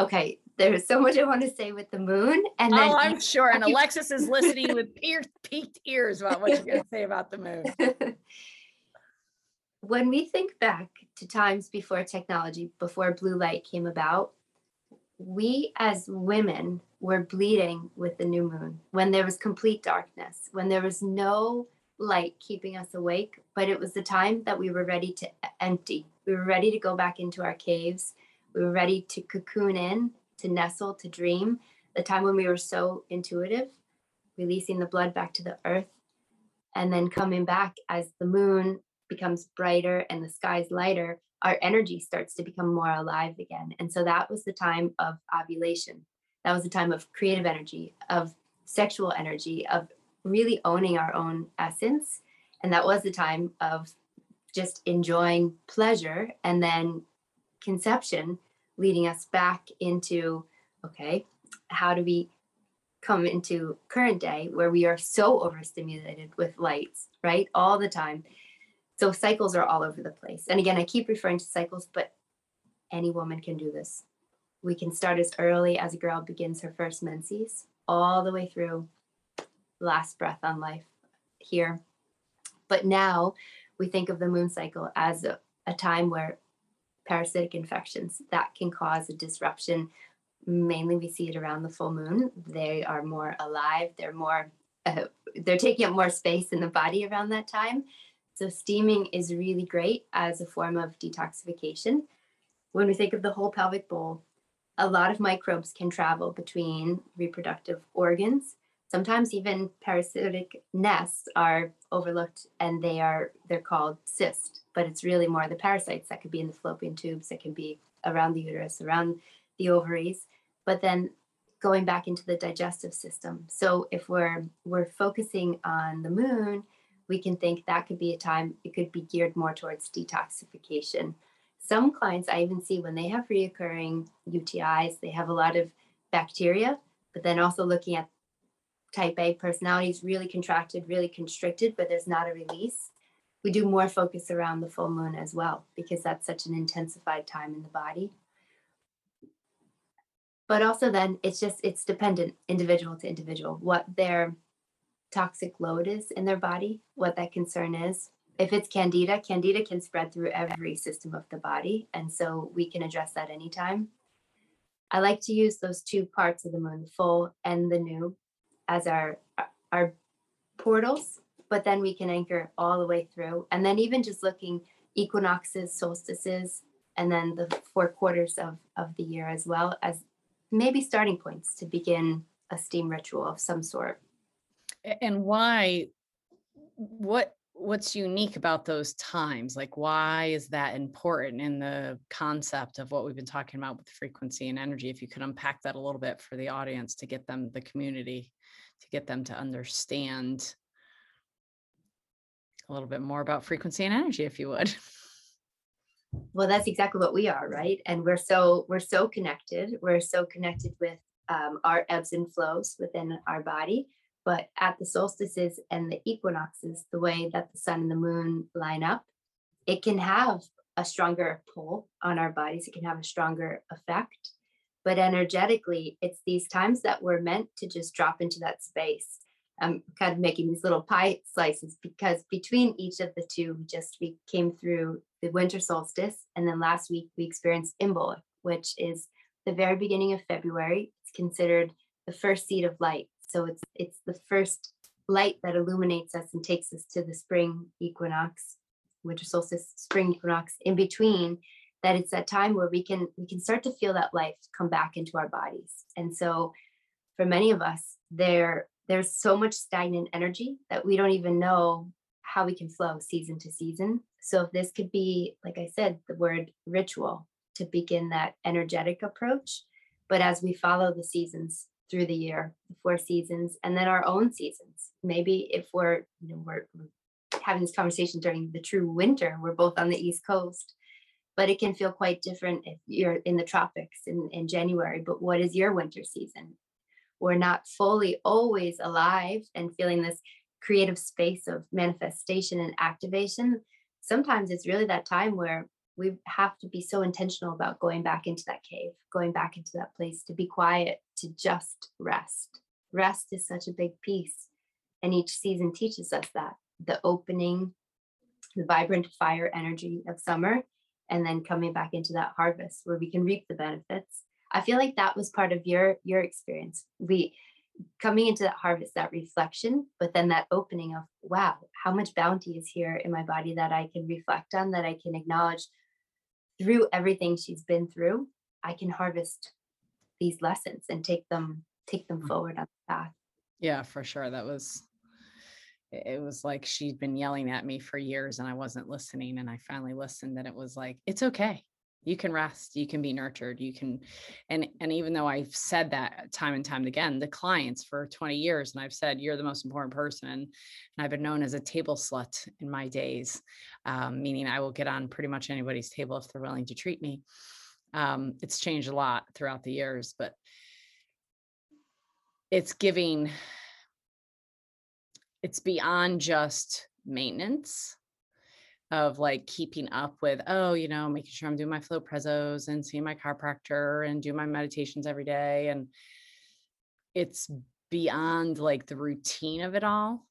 Okay, there's so much I want to say with the moon. And then oh, I'm sure. And Alexis is listening with peaked ears about what you're going to say about the moon. when we think back to times before technology, before blue light came about, we as women were bleeding with the new moon when there was complete darkness, when there was no light keeping us awake, but it was the time that we were ready to empty. We were ready to go back into our caves. We were ready to cocoon in to nestle, to dream, the time when we were so intuitive, releasing the blood back to the earth, and then coming back as the moon becomes brighter and the sky's lighter, our energy starts to become more alive again. And so that was the time of ovulation. That was the time of creative energy, of sexual energy, of really owning our own essence. And that was the time of just enjoying pleasure and then conception leading us back into okay, how do we come into current day where we are so overstimulated with lights, right? All the time. So cycles are all over the place. And again, I keep referring to cycles, but any woman can do this. We can start as early as a girl begins her first menses, all the way through last breath on life here. But now we think of the moon cycle as a, a time where parasitic infections that can cause a disruption. Mainly, we see it around the full moon. They are more alive. They're more. Uh, they're taking up more space in the body around that time. So steaming is really great as a form of detoxification. When we think of the whole pelvic bowl, a lot of microbes can travel between reproductive organs sometimes even parasitic nests are overlooked and they are they're called cysts but it's really more the parasites that could be in the fallopian tubes that can be around the uterus around the ovaries. But then going back into the digestive system. So if we're we're focusing on the moon we can think that could be a time it could be geared more towards detoxification. Some clients i even see when they have reoccurring utis they have a lot of bacteria but then also looking at type A personalities really contracted, really constricted, but there's not a release. We do more focus around the full moon as well because that's such an intensified time in the body. But also then it's just it's dependent individual to individual what their toxic load is in their body, what that concern is. If it's candida, candida can spread through every system of the body and so we can address that anytime. I like to use those two parts of the moon, the full and the new, as our our portals, but then we can anchor it all the way through. And then even just looking equinoxes, solstices, and then the four quarters of, of the year as well as maybe starting points to begin a steam ritual of some sort. And why what what's unique about those times? Like why is that important in the concept of what we've been talking about with frequency and energy? If you could unpack that a little bit for the audience to get them the community to get them to understand a little bit more about frequency and energy if you would. Well that's exactly what we are right? And we're so we're so connected. We're so connected with um, our ebbs and flows within our body. But at the solstices and the equinoxes the way that the sun and the moon line up it can have a stronger pull on our bodies. It can have a stronger effect. But energetically it's these times that we're meant to just drop into that space i'm kind of making these little pie slices because between each of the two we just we came through the winter solstice and then last week we experienced imbolc which is the very beginning of february. It's considered the first seed of light. So it's it's the first light that illuminates us and takes us to the spring equinox winter solstice, spring equinox, in between, that it's that time where we can we can start to feel that life come back into our bodies. And so for many of us, there there's so much stagnant energy that we don't even know how we can flow season to season. So if this could be, like I said, the word ritual to begin that energetic approach. But as we follow the seasons through the year, the four seasons, and then our own seasons, maybe if we're, you know, we're, having this conversation during the true winter, we're both on the East Coast, but it can feel quite different if you're in the tropics in, in January. But what is your winter season? We're not fully always alive and feeling this creative space of manifestation and activation. Sometimes it's really that time where we have to be so intentional about going back into that cave, going back into that place to be quiet, to just rest. Rest is such a big piece. And each season teaches us that the opening, the vibrant fire energy of summer, and then coming back into that harvest where we can reap the benefits. I feel like that was part of your your experience. We coming into that harvest, that reflection, but then that opening of wow, how much bounty is here in my body that I can reflect on, that I can acknowledge through everything she's been through, I can harvest these lessons and take them take them mm. forward on the path. Yeah, for sure. That was it was like she'd been yelling at me for years and I wasn't listening and I finally listened and it was like it's okay you can rest you can be nurtured you can and and even though i've said that time and time again the clients for 20 years and i've said you're the most important person and i've been known as a table slut in my days um, meaning i will get on pretty much anybody's table if they're willing to treat me. Um, it's changed a lot throughout the years but it's giving it's beyond just maintenance of like keeping up with, oh, you know, making sure I'm doing my flow prezos and seeing my chiropractor and do my meditations every day. And it's beyond like the routine of it all.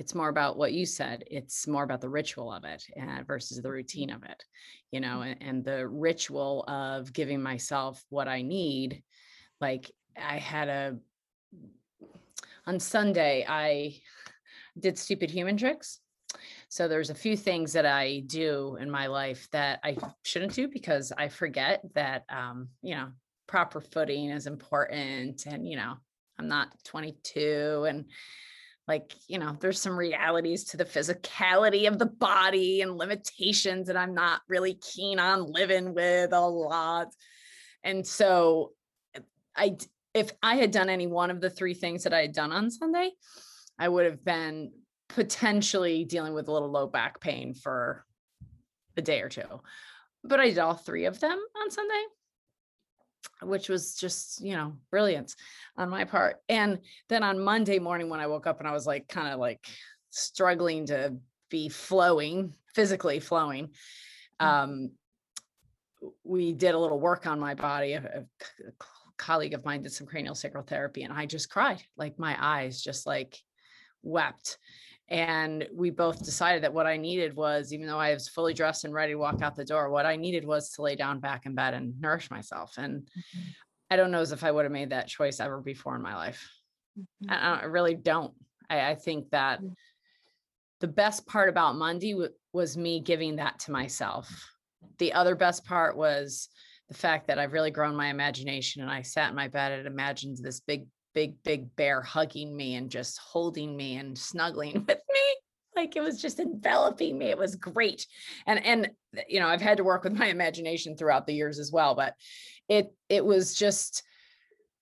It's more about what you said. It's more about the ritual of it uh, versus the routine of it, you know, and, and the ritual of giving myself what I need. Like I had a, on Sunday, I did stupid human tricks so there's a few things that I do in my life that I shouldn't do because I forget that um, you know, proper footing is important and you know, I'm not 22 and like, you know, there's some realities to the physicality of the body and limitations that I'm not really keen on living with a lot. And so I if I had done any one of the three things that I had done on Sunday, I would have been potentially dealing with a little low back pain for a day or two. But I did all three of them on Sunday, which was just, you know, brilliant on my part. And then on Monday morning, when I woke up and I was like, kind of like struggling to be flowing, physically flowing, mm. um, we did a little work on my body. A, a colleague of mine did some cranial sacral therapy, and I just cried. Like my eyes just like wept and we both decided that what I needed was, even though I was fully dressed and ready to walk out the door, what I needed was to lay down back in bed and nourish myself. And mm-hmm. I don't know as if I would have made that choice ever before in my life. Mm-hmm. I, I, really don't. I, I think that mm-hmm. the best part about Monday w- was me giving that to myself. The other best part was the fact that I've really grown my imagination and I sat in my bed and imagined this big big, big bear hugging me and just holding me and snuggling with me. Like it was just enveloping me. It was great. And and you know, I've had to work with my imagination throughout the years as well, but it it was just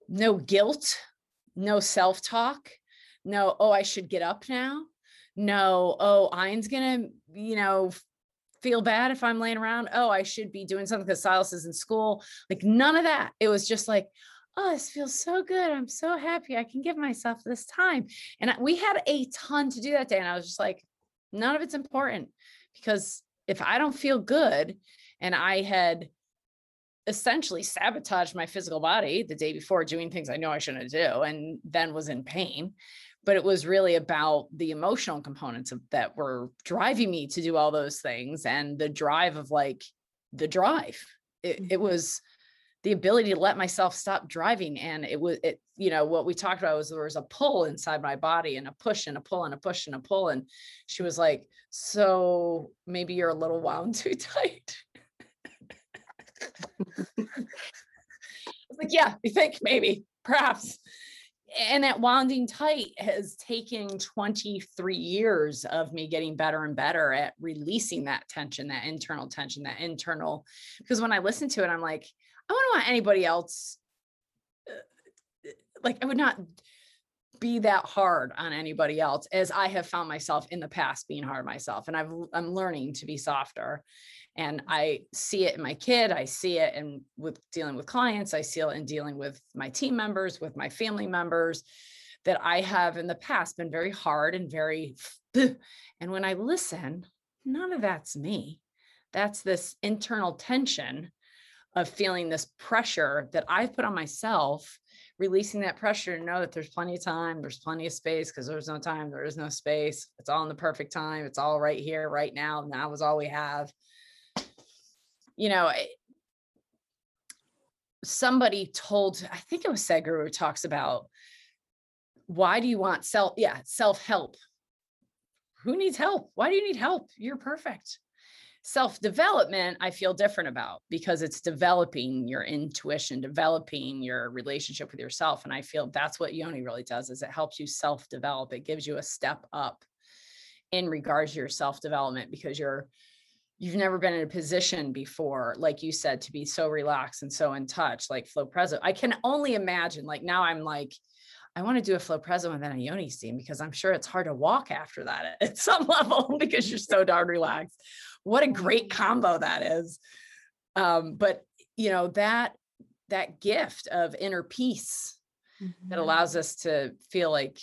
no guilt, no self-talk, no, oh, I should get up now. No, oh, Ian's gonna, you know, feel bad if I'm laying around. Oh, I should be doing something because Silas is in school. Like none of that. It was just like, oh, this feels so good. I'm so happy. I can give myself this time. And we had a ton to do that day. And I was just like, none of it's important because if I don't feel good and I had essentially sabotaged my physical body the day before doing things I know I shouldn't do and then was in pain. But it was really about the emotional components of that were driving me to do all those things and the drive of like the drive. It, it mm-hmm. was the ability to let myself stop driving and it was it you know what we talked about was there was a pull inside my body and a push and a pull and a push and a pull and she was like so maybe you're a little wound too tight. I was like yeah you think maybe perhaps. And that wounding tight has taken 23 years of me getting better and better at releasing that tension that internal tension that internal because when i listen to it i'm like i wouldn't want anybody else uh, like i would not be that hard on anybody else as i have found myself in the past being hard myself and i've i'm learning to be softer. And i see it in my kid i see it in with dealing with clients i see it in dealing with my team members with my family members that i have in the past been very hard and very and when i listen none of that's me. That's this internal tension of feeling this pressure that i've put on myself releasing that pressure to know that there's plenty of time there's plenty of space because there's no time there is no space it's all in the perfect time it's all right here right now now is all we have you know, eh, somebody told, I think it was Sadhguru who talks about why do you want self, yeah, self-help. Who needs help? Why do you need help? You're perfect. Self-development, I feel different about because it's developing your intuition, developing your relationship with yourself. And I feel that's what Yoni really does is it helps you self-develop. It gives you a step up in regards to your self-development because you're you've never been in a position before like you said to be so relaxed and so in touch like flow present i can only imagine like now i'm like i want to do a flow present with a yoni steam because i'm sure it's hard to walk after that at some level because you're so darn relaxed what a great combo that is. Um, but you know that that gift of inner peace mm-hmm. that allows us to feel like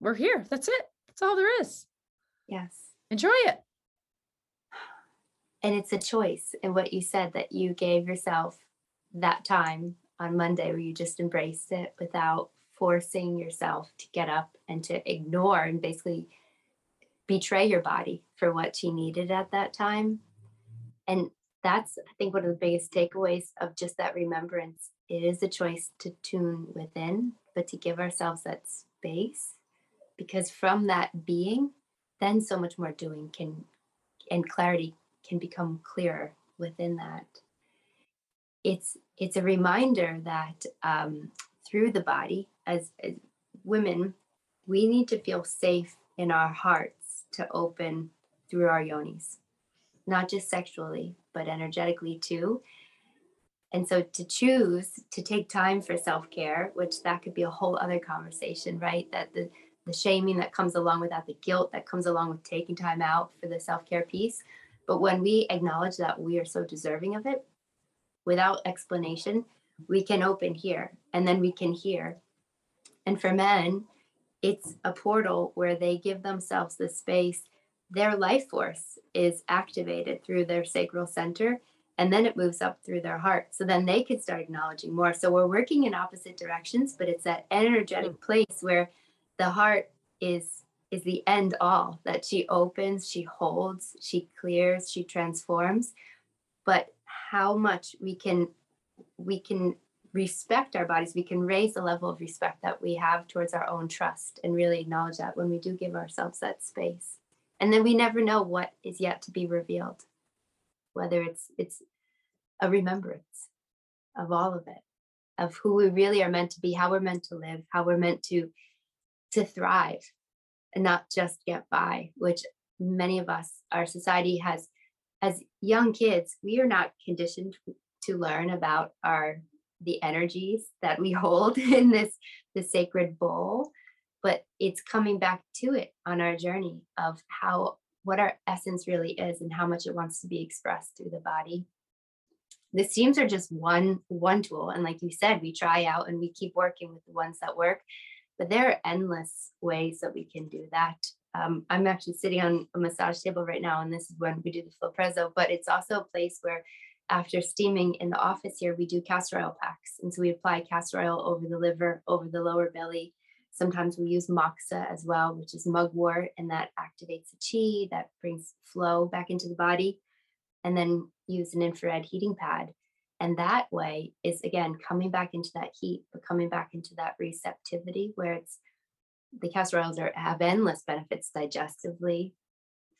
we're here that's it that's all there is. Yes. Enjoy it. And it's a choice and what you said that you gave yourself that time on monday where you just embraced it without forcing yourself to get up and to ignore and basically betray your body for what she needed at that time and that's i think one of the biggest takeaways of just that remembrance it is a choice to tune within but to give ourselves that space because from that being then so much more doing can and clarity can become clearer within that. It's it's a reminder that um, through the body, as, as women, we need to feel safe in our hearts to open through our yonis, not just sexually, but energetically too. And so to choose to take time for self-care, which that could be a whole other conversation, right? That the the shaming that comes along with that, the guilt that comes along with taking time out for the self-care piece, but when we acknowledge that we are so deserving of it without explanation, we can open here and then we can hear. And for men, it's a portal where they give themselves the space. Their life force is activated through their sacral center and then it moves up through their heart. So then they could start acknowledging more. So we're working in opposite directions, but it's that energetic mm. place where the heart is is the end all that she opens, she holds, she clears, she transforms. But how much we can we can respect our bodies, we can raise the level of respect that we have towards our own trust and really acknowledge that when we do give ourselves that space. And then we never know what is yet to be revealed, whether it's it's a remembrance of all of it, of who we really are meant to be, how we're meant to live, how we're meant to to thrive and not just get by, which many of us, our society has, as young kids, we are not conditioned to learn about our the energies that we hold in this the sacred bowl but it's coming back to it on our journey of how what our essence really is and how much it wants to be expressed through the body the steams are just one one tool and like you said we try out and we keep working with the ones that work but there are endless ways that we can do that. Um, I'm actually sitting on a massage table right now, and this is when we do the flow but it's also a place where after steaming in the office here, we do castor oil packs. And so we apply castor oil over the liver, over the lower belly. Sometimes we use moxa as well, which is mugwort, and that activates the chi, that brings flow back into the body. And then use an infrared heating pad. And that way is again coming back into that heat, but coming back into that receptivity where it's the castor oils are have endless benefits digestively,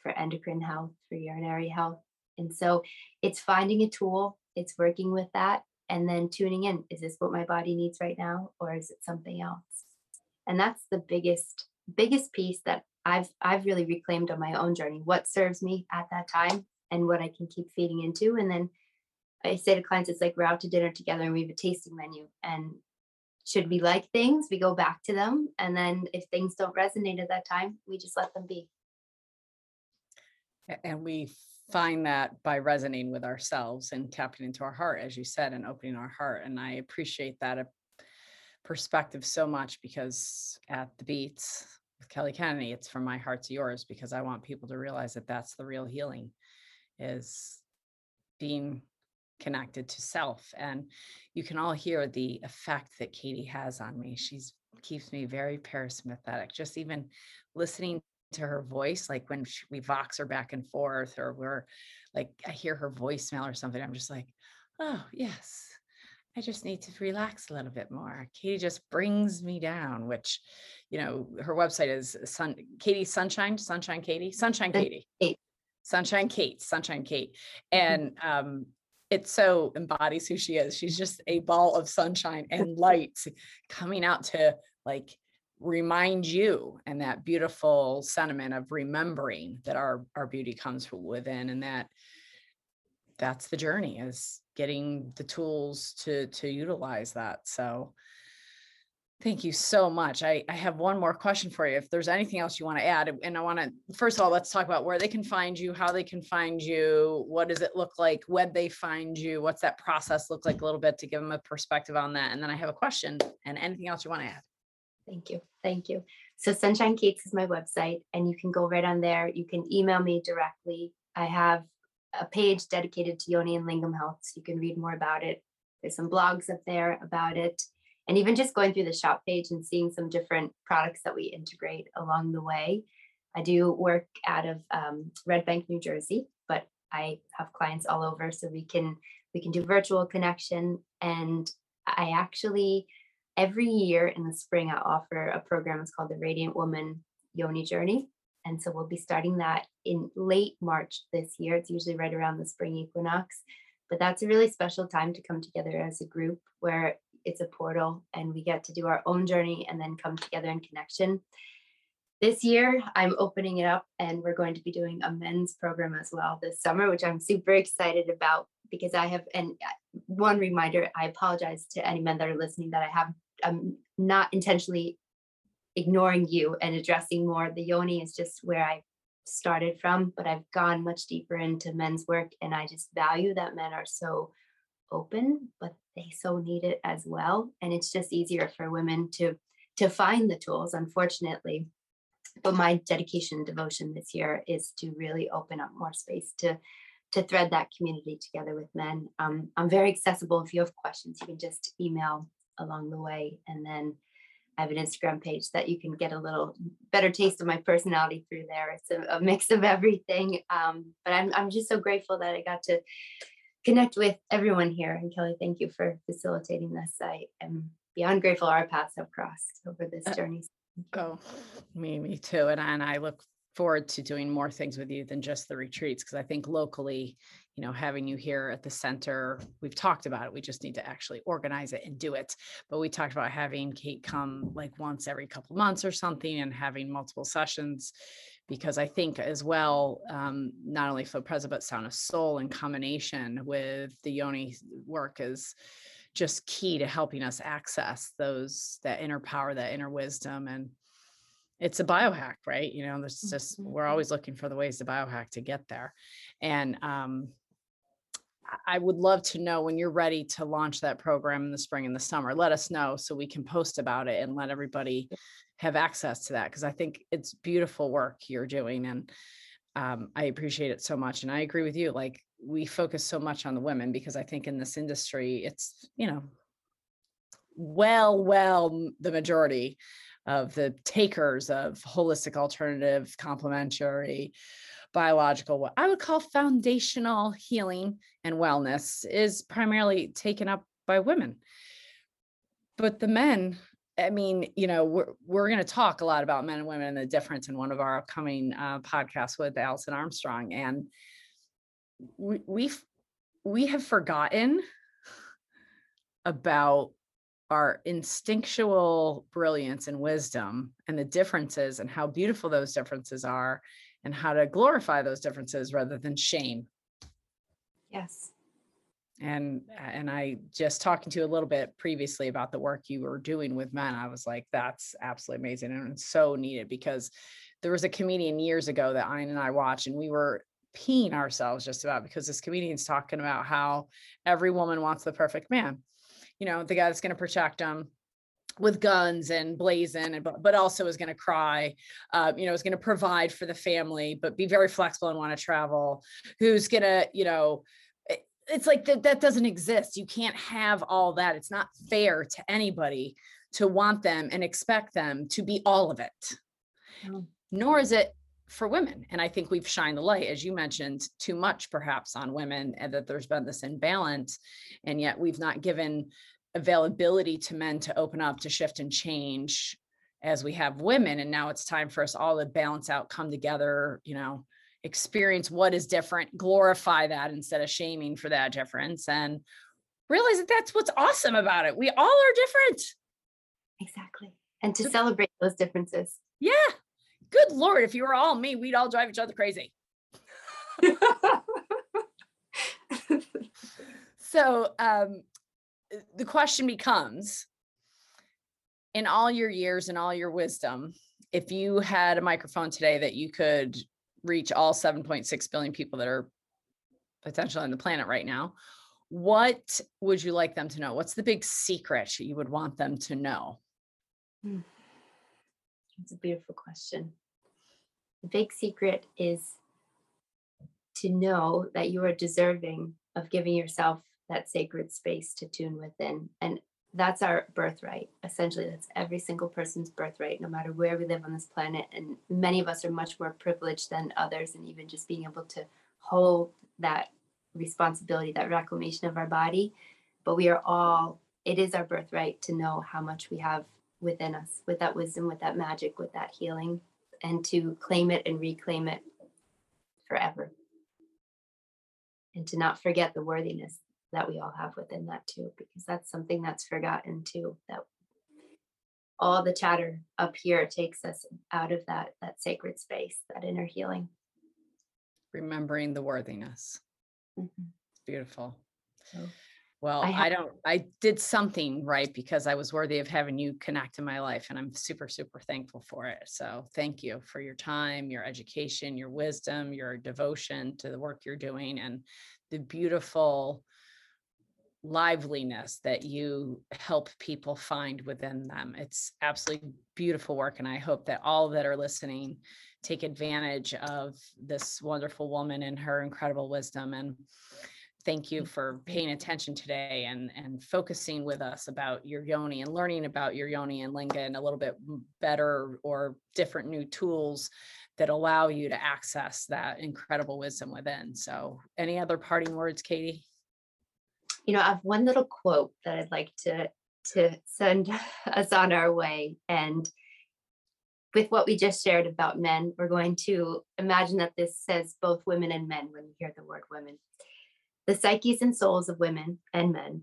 for endocrine health, for urinary health. And so it's finding a tool, it's working with that, and then tuning in. Is this what my body needs right now, or is it something else? And that's the biggest, biggest piece that I've I've really reclaimed on my own journey. What serves me at that time and what I can keep feeding into. And then I say to clients, it's like we're out to dinner together and we have a tasting menu. And should we like things, we go back to them. And then if things don't resonate at that time, we just let them be. And we find that by resonating with ourselves and tapping into our heart, as you said, and opening our heart. And I appreciate that uh, perspective so much because at the beats with Kelly Kennedy, it's from my heart to yours because I want people to realize that that's the real healing is being connected to self. And you can all hear the effect that Katie has on me. She's keeps me very parasympathetic. Just even listening to her voice, like when she, we Voxer back and forth, or we're like, I hear her voicemail or something. I'm just like, oh, yes, I just need to relax a little bit more. Katie just brings me down, which, you know, her website is Sun Katie Sunshine, Sunshine Katie, Sunshine Katie. Sunshine Kate, Sunshine Kate. Mm-hmm. And um, it so embodies who she is. She's just a ball of sunshine and light coming out to like remind you and that beautiful sentiment of remembering that our our beauty comes from within and that that's the journey is getting the tools to to utilize that so Thank you so much. I, I have one more question for you. If there's anything else you want to add, and I want to, first of all, let's talk about where they can find you, how they can find you, what does it look like, when they find you, what's that process look like a little bit to give them a perspective on that. And then I have a question and anything else you want to add. Thank you. Thank you. So Sunshine Kate's is my website, and you can go right on there. You can email me directly. I have a page dedicated to Yoni and Lingam Health, so you can read more about it. There's some blogs up there about it and even just going through the shop page and seeing some different products that we integrate along the way. I do work out of um, Red Bank, New Jersey, but I have clients all over, so we can we can do virtual connection. And I actually every year in the spring I offer a program. It's called the Radiant Woman Yoni Journey, and so we'll be starting that in late March this year. It's usually right around the spring equinox, but that's a really special time to come together as a group where it's a portal and we get to do our own journey and then come together in connection. This year, I'm opening it up and we're going to be doing a men's program as well this summer, which I'm super excited about because I have, and uh, one reminder, I apologize to any men that are listening that I have, I'm not intentionally ignoring you and addressing more. The yoni is just where I started from, but I've gone much deeper into men's work and I just value that men are so open, but they so need it as well. And it's just easier for women to to find the tools, unfortunately. But my dedication and devotion this year is to really open up more space to to thread that community together with men. Um, I'm very accessible. If you have questions, you can just email along the way. And then I have an Instagram page that you can get a little better taste of my personality through there. It's a, a mix of everything. Um, but I'm, I'm just so grateful that I got to connect with everyone here. And Kelly, thank you for facilitating this. I am beyond grateful our paths have crossed over this uh, journey. Oh, me, me too. And, and I look forward to doing more things with you than just the retreats because I think locally, you know, having you here at the center, we've talked about it. We just need to actually organize it and do it. But we talked about having Kate come like once every couple months or something and having multiple sessions because I think as well, um, not only Flow Present, but Sound of Soul in combination with the Yoni work is just key to helping us access those that inner power, that inner wisdom. And it's a biohack, right? You know, there's just we're mm-hmm. always looking for the ways to biohack to get there. And um, I would love to know when you're ready to launch that program in the spring and the summer. Let us know so we can post about it and let everybody have access to that because I think it's beautiful work you're doing and um, I appreciate it so much. And I agree with you. Like we focus so much on the women because I think in this industry, it's you know, well, well, the majority of the takers of holistic, alternative, complementary, biological, what I would call foundational healing and wellness is primarily taken up by women. But the men, I mean, you know, we're we're going to talk a lot about men and women and the difference in one of our upcoming uh, podcasts with Alison Armstrong, and we we've we have forgotten about our instinctual brilliance and wisdom and the differences and how beautiful those differences are and how to glorify those differences rather than shame Yes. and and i just talking to you a little bit previously about the work you were doing with men i was like that's absolutely amazing and so needed because there was a comedian years ago that Ian and i watched and we were peeing ourselves just about because this comedian's talking about how every woman wants the perfect man you know the guy that's going to protect them with guns and blazing and but, but also is going to cry uh, you know is going to provide for the family but be very flexible and want to travel who's going to you know it- it's like that that doesn't exist. You can't have all that. It's not fair to anybody to want them and expect them to be all of it. No. nor is it for women and i think we've shined the light as you mentioned too much perhaps on women and that there's been this imbalance and yet we've not given availability to men to open up to shift and change as we have women and now it's time for us all to balance out come together you know experience what is different glorify that instead of shaming for that difference and realize that that's what's awesome about it we all are different Exactly. And to celebrate those differences. yeah good lord if you were all me we'd all drive each other crazy so um Uh, the question becomes in all your years and all your wisdom if you had a microphone today that you could reach all 7.6 billion people that are potentially on the planet right now what would you like them to know? What's the big secret you would want them to know? Hmm. It's a beautiful question. The big secret is to know that you are deserving of giving yourself that sacred space to tune within. And that's our birthright. Essentially, that's every single person's birthright, no matter where we live on this planet. And many of us are much more privileged than others. And even just being able to hold that responsibility, that reclamation of our body. But we are all, it is our birthright to know how much we have within us with that wisdom, with that magic, with that healing, and to claim it and reclaim it forever. And to not forget the worthiness that we all have within that too, because that's something that's forgotten too. That all the chatter up here takes us out of that that sacred space, that inner healing. remembering the worthiness Mhm. it's beautiful So Well, I I, don't, I did something right because I was worthy of having you connect in my life and I'm super, super thankful for it. So thank you for your time, your education, your wisdom, your devotion to the work you're doing and the beautiful liveliness that you help people find within them. It's absolutely beautiful work. And I hope that all that are listening take advantage of this wonderful woman and her incredible wisdom. And thank you for paying attention today and and focusing with us about your yoni and learning about your yoni and linga and a little bit better or different new tools that allow you to access that incredible wisdom within. So any other parting words, Katie? You know, I have one little quote that I'd like to to send us on our way. And with what we just shared about men, we're going to imagine that this says both women and men when we hear the word women. The psyches and souls of women and men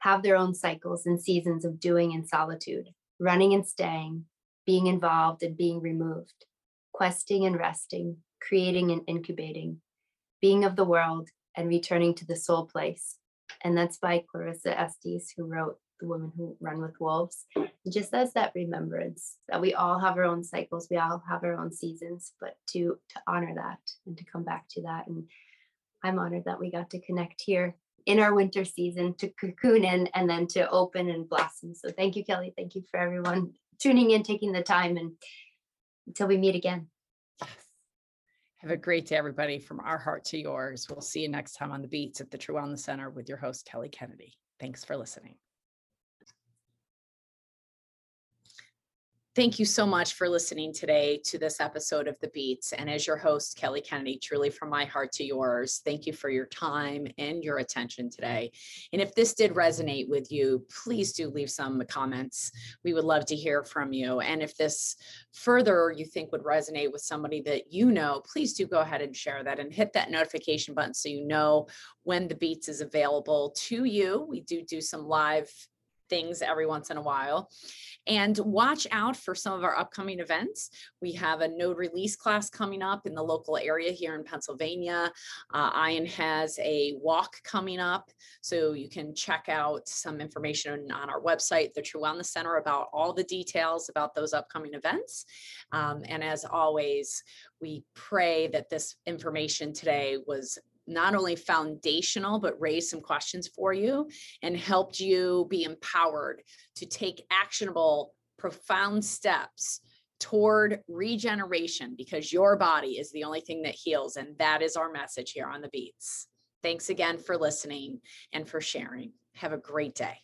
have their own cycles and seasons of doing in solitude, running and staying, being involved and being removed, questing and resting, creating and incubating, being of the world and returning to the soul place and that's by Clarissa Estes, who wrote The Women Who Run with Wolves. And just as that remembrance that we all have our own cycles, we all have our own seasons, but to to honor that and to come back to that. And I'm honored that we got to connect here in our winter season to cocoon in and then to open and blossom. So thank you, Kelly. Thank you for everyone tuning in, taking the time, and until we meet again. Have a great day, everybody, from our heart to yours. We'll see you next time on the Beats at the True Wellness Center with your host, Kelly Kennedy. Thanks for listening. Thank you so much for listening today to this episode of The Beats. And as your host, Kelly Kennedy, truly from my heart to yours, thank you for your time and your attention today. And if this did resonate with you, please do leave some comments. We would love to hear from you. And if this further you think would resonate with somebody that you know, please do go ahead and share that and hit that notification button so you know when The Beats is available to you. We do do some live things every once in a while. And watch out for some of our upcoming events. We have a node release class coming up in the local area here in Pennsylvania. Uh, Ian has a walk coming up, so you can check out some information on our website, the True Wellness Center, about all the details about those upcoming events. Um, and as always, we pray that this information today was not only foundational, but raised some questions for you and helped you be empowered to take actionable, profound steps toward regeneration because your body is the only thing that heals. And that is our message here on the Beats. Thanks again for listening and for sharing. Have a great day.